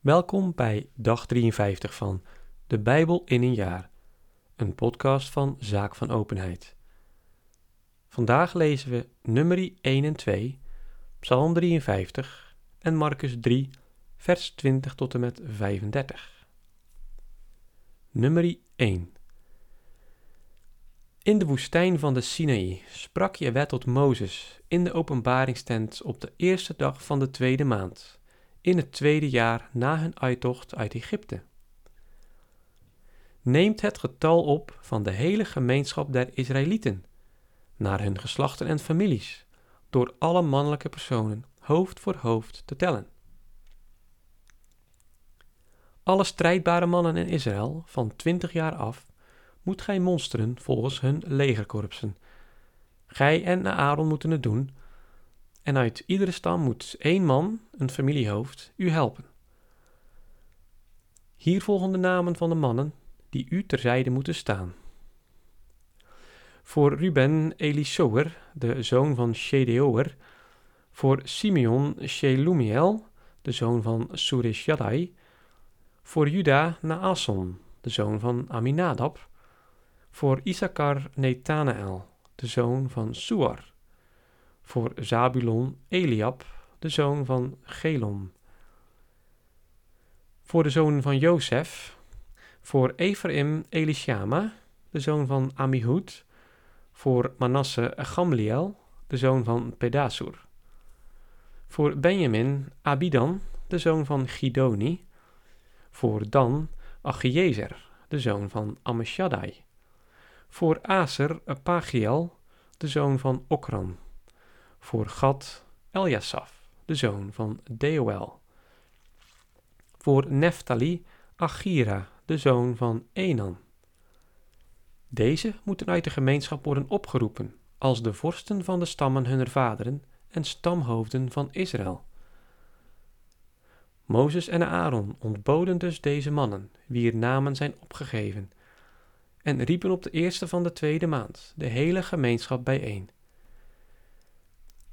Welkom bij dag 53 van De Bijbel in een jaar, een podcast van Zaak van Openheid. Vandaag lezen we Nummerie 1 en 2, Psalm 53 en Marcus 3, vers 20 tot en met 35. Nummerie 1 In de woestijn van de Sinaï sprak wet tot Mozes in de openbaringstent op de eerste dag van de tweede maand in het tweede jaar na hun uittocht uit Egypte. Neemt het getal op van de hele gemeenschap der Israëlieten, naar hun geslachten en families, door alle mannelijke personen hoofd voor hoofd te tellen. Alle strijdbare mannen in Israël van twintig jaar af moet gij monsteren volgens hun legerkorpsen. Gij en Aaron moeten het doen, en uit iedere stam moet één man, een familiehoofd, u helpen. Hier volgen de namen van de mannen die u terzijde moeten staan. Voor Ruben Elisoer, de zoon van Shedeoer. Voor Simeon Shelumiel, de zoon van Surishadai. Voor Juda Naason, de zoon van Aminadab. Voor Issachar Netanael, de zoon van Suar voor Zabulon Eliab, de zoon van Gelon. Voor de zoon van Jozef, voor Ephraim Elishama, de zoon van Amihud, voor Manasse Gamliel, de zoon van Pedasur. Voor Benjamin Abidan, de zoon van Gidoni. Voor Dan Achiezer, de zoon van Amishadai. Voor Aser Pagiel, de zoon van Okran voor Gad Eljasaf, de zoon van Deuel. Voor Neftali Achira, de zoon van Enan. Deze moeten uit de gemeenschap worden opgeroepen als de vorsten van de stammen hunner vaderen en stamhoofden van Israël. Mozes en Aaron ontboden dus deze mannen, wier namen zijn opgegeven, en riepen op de eerste van de tweede maand de hele gemeenschap bijeen.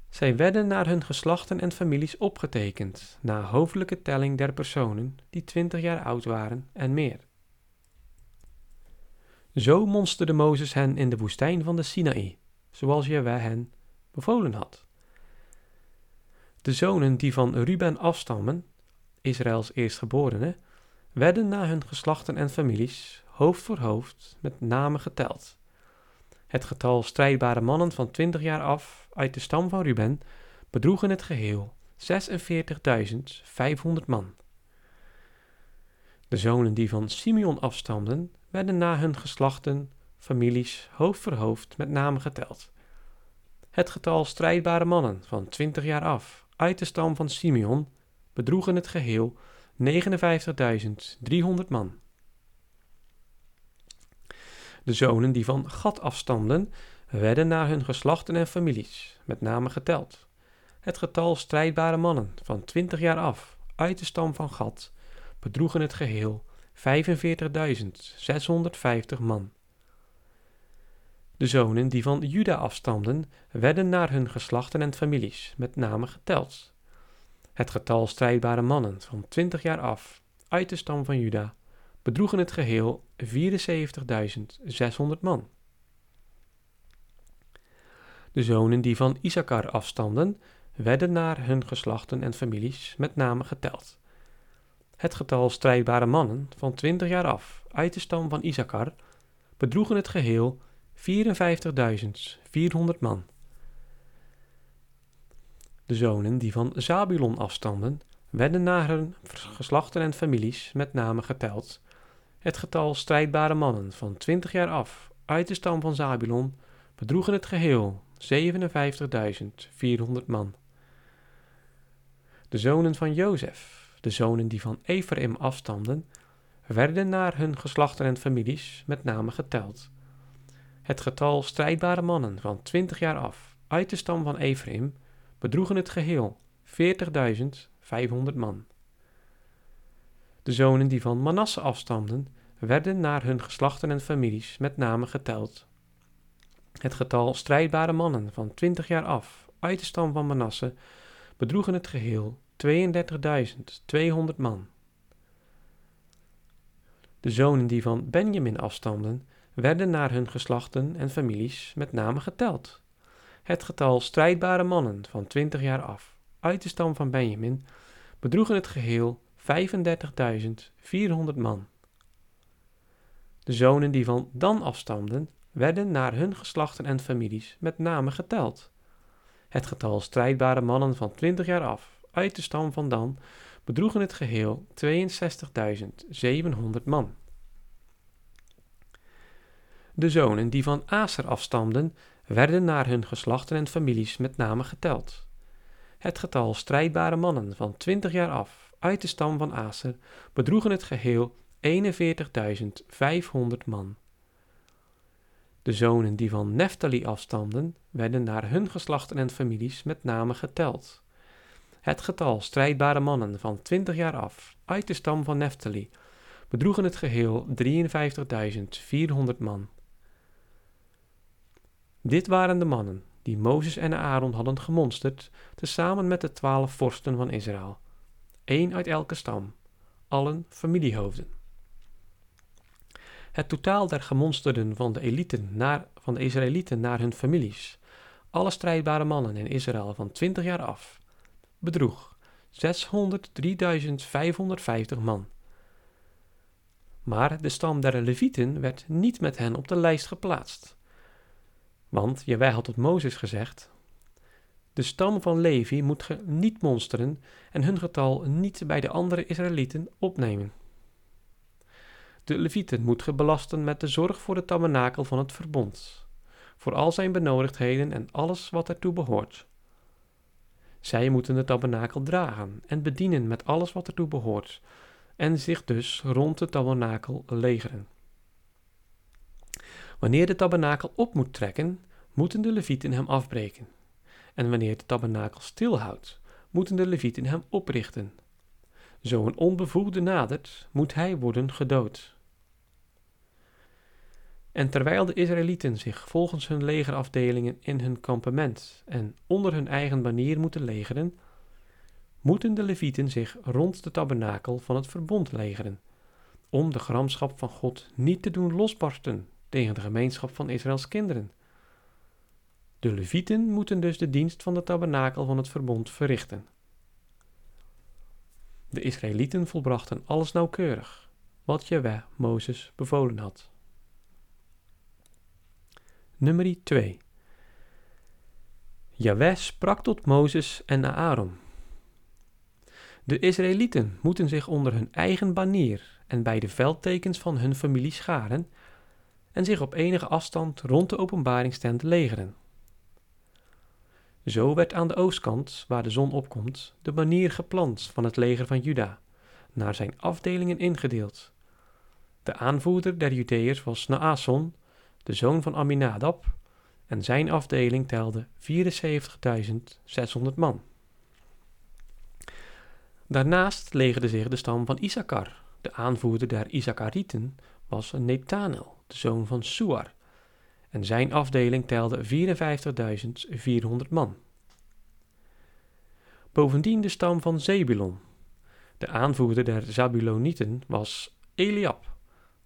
Zij werden naar hun geslachten en families opgetekend, na hoofdelijke telling der personen die twintig jaar oud waren en meer. Zo monsterde Mozes hen in de woestijn van de Sinaï, zoals Jehovah hen bevolen had. De zonen die van Ruben afstammen, Israëls eerstgeborene, werden na hun geslachten en families, hoofd voor hoofd, met name geteld. Het getal strijdbare mannen van 20 jaar af uit de stam van Ruben bedroeg in het geheel 46.500 man. De zonen die van Simeon afstamden, werden na hun geslachten, families, hoofd voor hoofd met name geteld. Het getal strijdbare mannen van 20 jaar af uit de stam van Simeon bedroeg in het geheel 59.300 man. De zonen die van Gad afstamden, werden naar hun geslachten en families, met name geteld. Het getal strijdbare mannen van 20 jaar af uit de stam van Gad bedroegen het geheel 45.650 man. De zonen die van Juda afstamden, werden naar hun geslachten en families, met name geteld. Het getal strijdbare mannen van 20 jaar af uit de stam van Juda bedroegen het geheel 74.600 man. De zonen die van Issachar afstamden, werden naar hun geslachten en families met name geteld. Het getal strijdbare mannen van 20 jaar af uit de stam van Issachar bedroegen het geheel 54.400 man. De zonen die van Zabulon afstamden, werden naar hun geslachten en families met name geteld het getal strijdbare mannen van 20 jaar af uit de stam van Zabulon bedroegen het geheel 57.400 man. De zonen van Jozef, de zonen die van Ephraim afstamden, werden naar hun geslachten en families met name geteld. Het getal strijdbare mannen van 20 jaar af uit de stam van Ephraim bedroegen het geheel 40.500 man. De zonen die van Manasse afstamden, werden naar hun geslachten en families met name geteld. Het getal strijdbare mannen van 20 jaar af uit de stam van Manasse bedroegen het geheel 32.200 man. De zonen die van Benjamin afstamden, werden naar hun geslachten en families met name geteld. Het getal strijdbare mannen van 20 jaar af uit de stam van Benjamin bedroegen het geheel 35.400 man. De zonen die van Dan afstamden, werden naar hun geslachten en families met name geteld. Het getal strijdbare mannen van 20 jaar af uit de stam van Dan bedroegen het geheel 62.700 man. De zonen die van Aser afstamden, werden naar hun geslachten en families met name geteld. Het getal strijdbare mannen van 20 jaar af uit de stam van Aser bedroegen het geheel 41.500 man. De zonen die van Neftali afstamden, werden naar hun geslachten en families met name geteld. Het getal strijdbare mannen van 20 jaar af uit de stam van Neftali bedroegen het geheel 53.400 man. Dit waren de mannen die Mozes en Aaron hadden gemonsterd, tezamen met de twaalf vorsten van Israël, één uit elke stam, allen familiehoofden. Het totaal der gemonsterden van de, eliten naar, van de Israëlieten naar hun families, alle strijdbare mannen in Israël van 20 jaar af, bedroeg 603.550 man. Maar de stam der Levieten werd niet met hen op de lijst geplaatst. Want Jawij had tot Mozes gezegd: De stam van Levi moet niet monsteren en hun getal niet bij de andere Israëlieten opnemen. De Levieten moet belasten met de zorg voor de tabernakel van het verbond, voor al zijn benodigdheden en alles wat ertoe behoort. Zij moeten de tabernakel dragen en bedienen met alles wat ertoe behoort, en zich dus rond de tabernakel legeren. Wanneer de tabernakel op moet trekken, moeten de levieten hem afbreken. En wanneer de tabernakel stilhoudt, moeten de levieten hem oprichten. Zo een onbevoegde nadert, moet hij worden gedood. En terwijl de Israëlieten zich volgens hun legerafdelingen in hun kampement en onder hun eigen banier moeten legeren, moeten de levieten zich rond de tabernakel van het verbond legeren, om de gramschap van God niet te doen losbarsten tegen de gemeenschap van Israëls kinderen. De levieten moeten dus de dienst van de tabernakel van het verbond verrichten. De Israëlieten volbrachten alles nauwkeurig, wat Jewe Mozes bevolen had. Nummer 2 Jaweh sprak tot Mozes en Aaron. De Israëlieten moeten zich onder hun eigen banier en bij de veldtekens van hun familie scharen en zich op enige afstand rond de openbaringstent legeren. Zo werd aan de oostkant, waar de zon opkomt, de banier geplant van het leger van Juda, naar zijn afdelingen ingedeeld. De aanvoerder der Judeërs was Naason, de zoon van Aminadab, en zijn afdeling telde 74.600 man. Daarnaast legerde zich de stam van Issachar. De aanvoerder der Issacharieten was Netanel, de zoon van Suar, en zijn afdeling telde 54.400 man. Bovendien de stam van Zebulon. De aanvoerder der Zabulonieten was Eliab,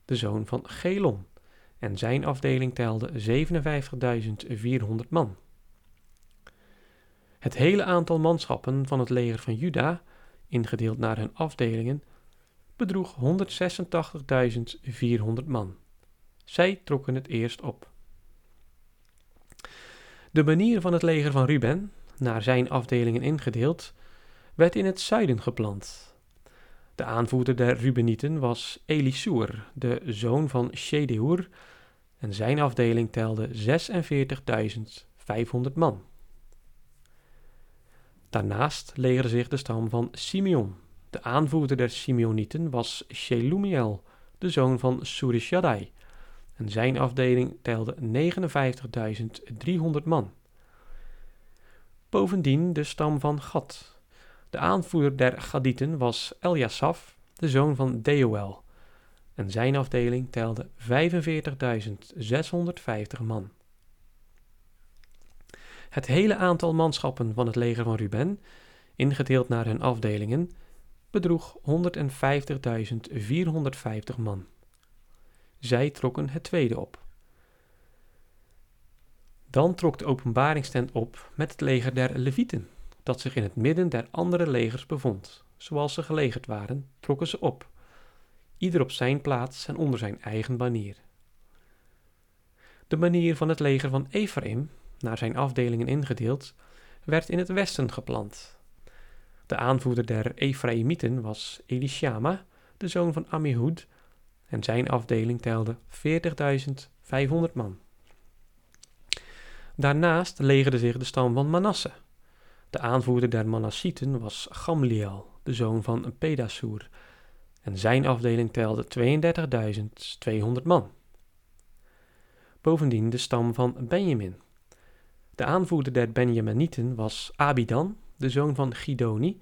de zoon van Gelon, en zijn afdeling telde 57.400 man. Het hele aantal manschappen van het leger van Juda, ingedeeld naar hun afdelingen, bedroeg 186.400 man. Zij trokken het eerst op. De manier van het leger van Ruben, naar zijn afdelingen ingedeeld, werd in het zuiden geplant. De aanvoerder der Rubenieten was Elisur, de zoon van Shedeur, en zijn afdeling telde 46.500 man. Daarnaast legerde zich de stam van Simeon. De aanvoerder der Simeonieten was Shelumiel, de zoon van Surishadai, en zijn afdeling telde 59.300 man. Bovendien de stam van Gad. De aanvoerder der Gadieten was Eljasaf, de zoon van Deuel, en zijn afdeling telde 45.650 man. Het hele aantal manschappen van het leger van Ruben, ingedeeld naar hun afdelingen, bedroeg 150.450 man. Zij trokken het tweede op. Dan trok de openbaringstent op met het leger der Levieten, dat zich in het midden der andere legers bevond. Zoals ze gelegerd waren, trokken ze op, ieder op zijn plaats en onder zijn eigen banier. De banier van het leger van Ephraim, naar zijn afdelingen ingedeeld, werd in het westen geplant. De aanvoerder der Ephraimieten was Elishama, de zoon van Ammihud, en zijn afdeling telde 40.500 man. Daarnaast legerde zich de stam van Manasse. De aanvoerder der Manassieten was Gamliel, de zoon van Pedasur, en zijn afdeling telde 32.200 man. Bovendien de stam van Benjamin. De aanvoerder der Benjaminieten was Abidan, de zoon van Gidoni,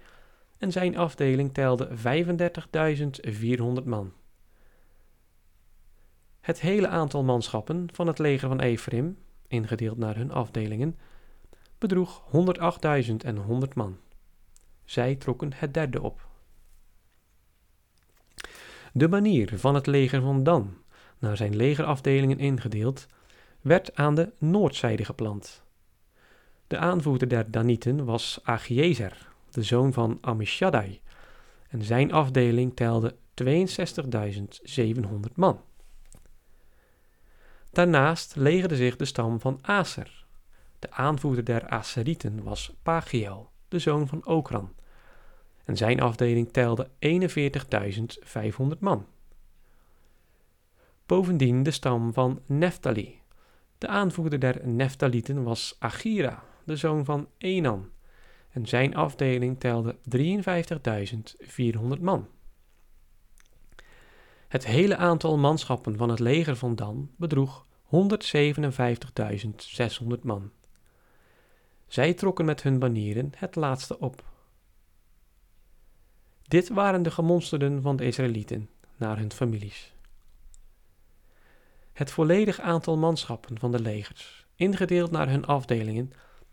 en zijn afdeling telde 35.400 man. Het hele aantal manschappen van het leger van Ephraim, ingedeeld naar hun afdelingen, bedroeg 108.100 man. Zij trokken het derde op. De manier van het leger van Dan, naar zijn legerafdelingen ingedeeld, werd aan de noordzijde geplant. De aanvoerder der Danieten was Achiezer, de zoon van Amishadai, en zijn afdeling telde 62.700 man. Daarnaast legerde zich de stam van Aser. De aanvoerder der Aserieten was Pagiel, de zoon van Okran, en zijn afdeling telde 41.500 man. Bovendien de stam van Neftali. De aanvoerder der Neftalieten was Agira, de zoon van Enan, en zijn afdeling telde 53.400 man. Het hele aantal manschappen van het leger van Dan bedroeg 157.600 man. Zij trokken met hun banieren het laatste op. Dit waren de gemonsterden van de Israëlieten naar hun families. Het volledig aantal manschappen van de legers, ingedeeld naar hun afdelingen,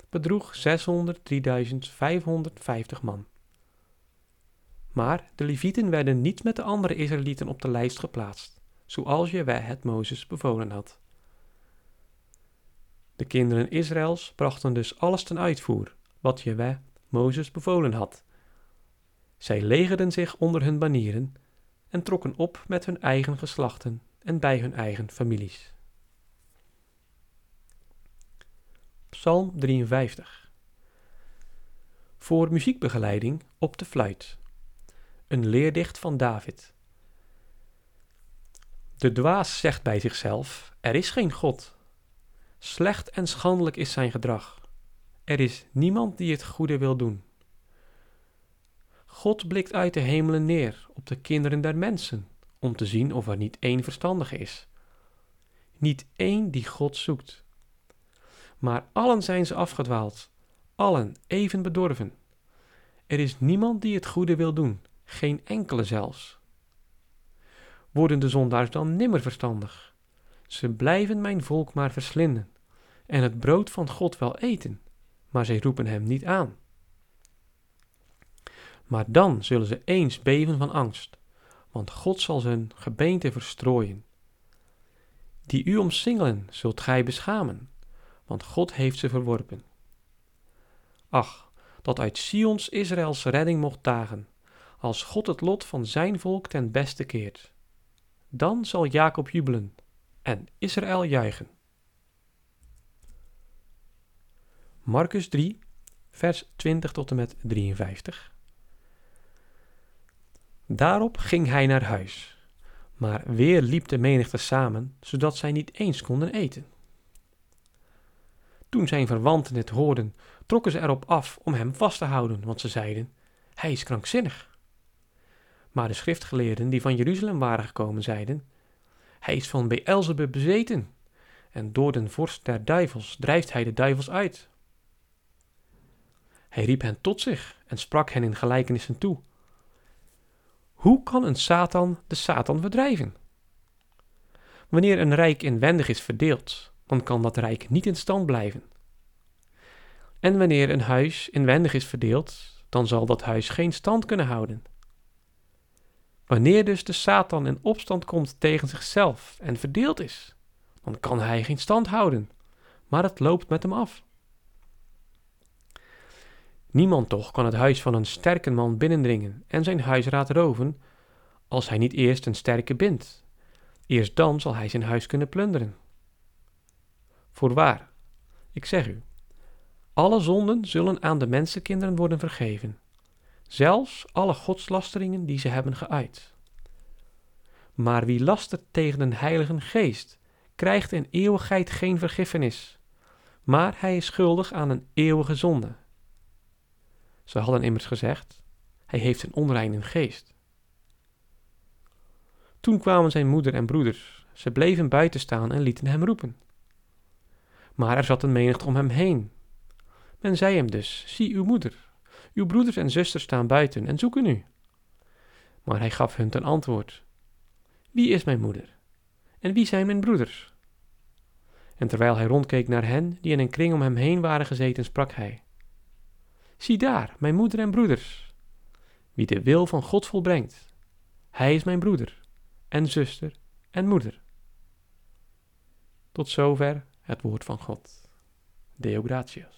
bedroeg 603.550 man. Maar de Levieten werden niet met de andere Israëlieten op de lijst geplaatst, zoals Jewe het Mozes bevolen had. De kinderen Israëls brachten dus alles ten uitvoer, wat Jewe Mozes bevolen had. Zij legerden zich onder hun banieren en trokken op met hun eigen geslachten en bij hun eigen families. Psalm 53 Voor muziekbegeleiding op de fluit. Een leerdicht van David. De dwaas zegt bij zichzelf: Er is geen God. Slecht en schandelijk is zijn gedrag. Er is niemand die het goede wil doen. God blikt uit de hemelen neer op de kinderen der mensen, om te zien of er niet één verstandige is. Niet één die God zoekt. Maar allen zijn ze afgedwaald, allen even bedorven. Er is niemand die het goede wil doen, geen enkele zelfs. Worden de zondaars dan nimmer verstandig? Ze blijven mijn volk maar verslinden en het brood van God wel eten, maar zij roepen hem niet aan. Maar dan zullen ze eens beven van angst, want God zal zijn gebeente verstrooien. Die u omsingelen zult gij beschamen, want God heeft ze verworpen. Ach, dat uit Sions Israëls redding mocht dagen, als God het lot van zijn volk ten beste keert. Dan zal Jacob jubelen en Israël juichen. Marcus 3, vers 20 tot en met 53. Daarop ging hij naar huis, maar weer liep de menigte samen, zodat zij niet eens konden eten. Toen zijn verwanten het hoorden, trokken ze erop af om hem vast te houden, want ze zeiden: Hij is krankzinnig. Maar de schriftgeleerden die van Jeruzalem waren gekomen, zeiden: Hij is van Beelzebub bezeten, en door den vorst der duivels drijft hij de duivels uit. Hij riep hen tot zich en sprak hen in gelijkenissen toe. Hoe kan een Satan de Satan verdrijven? Wanneer een rijk inwendig is verdeeld, dan kan dat rijk niet in stand blijven. En wanneer een huis inwendig is verdeeld, dan zal dat huis geen stand kunnen houden. Wanneer dus de Satan in opstand komt tegen zichzelf en verdeeld is, dan kan hij geen stand houden, maar het loopt met hem af. Niemand toch kan het huis van een sterke man binnendringen en zijn huisraad roven, als hij niet eerst een sterke bindt. Eerst dan zal hij zijn huis kunnen plunderen. Voorwaar, ik zeg u, alle zonden zullen aan de mensenkinderen worden vergeven, zelfs alle godslasteringen die ze hebben geuit. Maar wie lastert tegen een heilige geest, krijgt in eeuwigheid geen vergiffenis, maar hij is schuldig aan een eeuwige zonde. Ze hadden immers gezegd, hij heeft een onreine geest. Toen kwamen zijn moeder en broeders, ze bleven buiten staan en lieten hem roepen. Maar er zat een menigte om hem heen. Men zei hem dus, zie uw moeder, uw broeders en zusters staan buiten en zoeken u. Maar hij gaf hun ten antwoord, wie is mijn moeder? En wie zijn mijn broeders? En terwijl hij rondkeek naar hen die in een kring om hem heen waren gezeten, sprak hij: Zie daar, mijn moeder en broeders. Wie de wil van God volbrengt, hij is mijn broeder en zuster en moeder. Tot zover het woord van God. Deo gratias.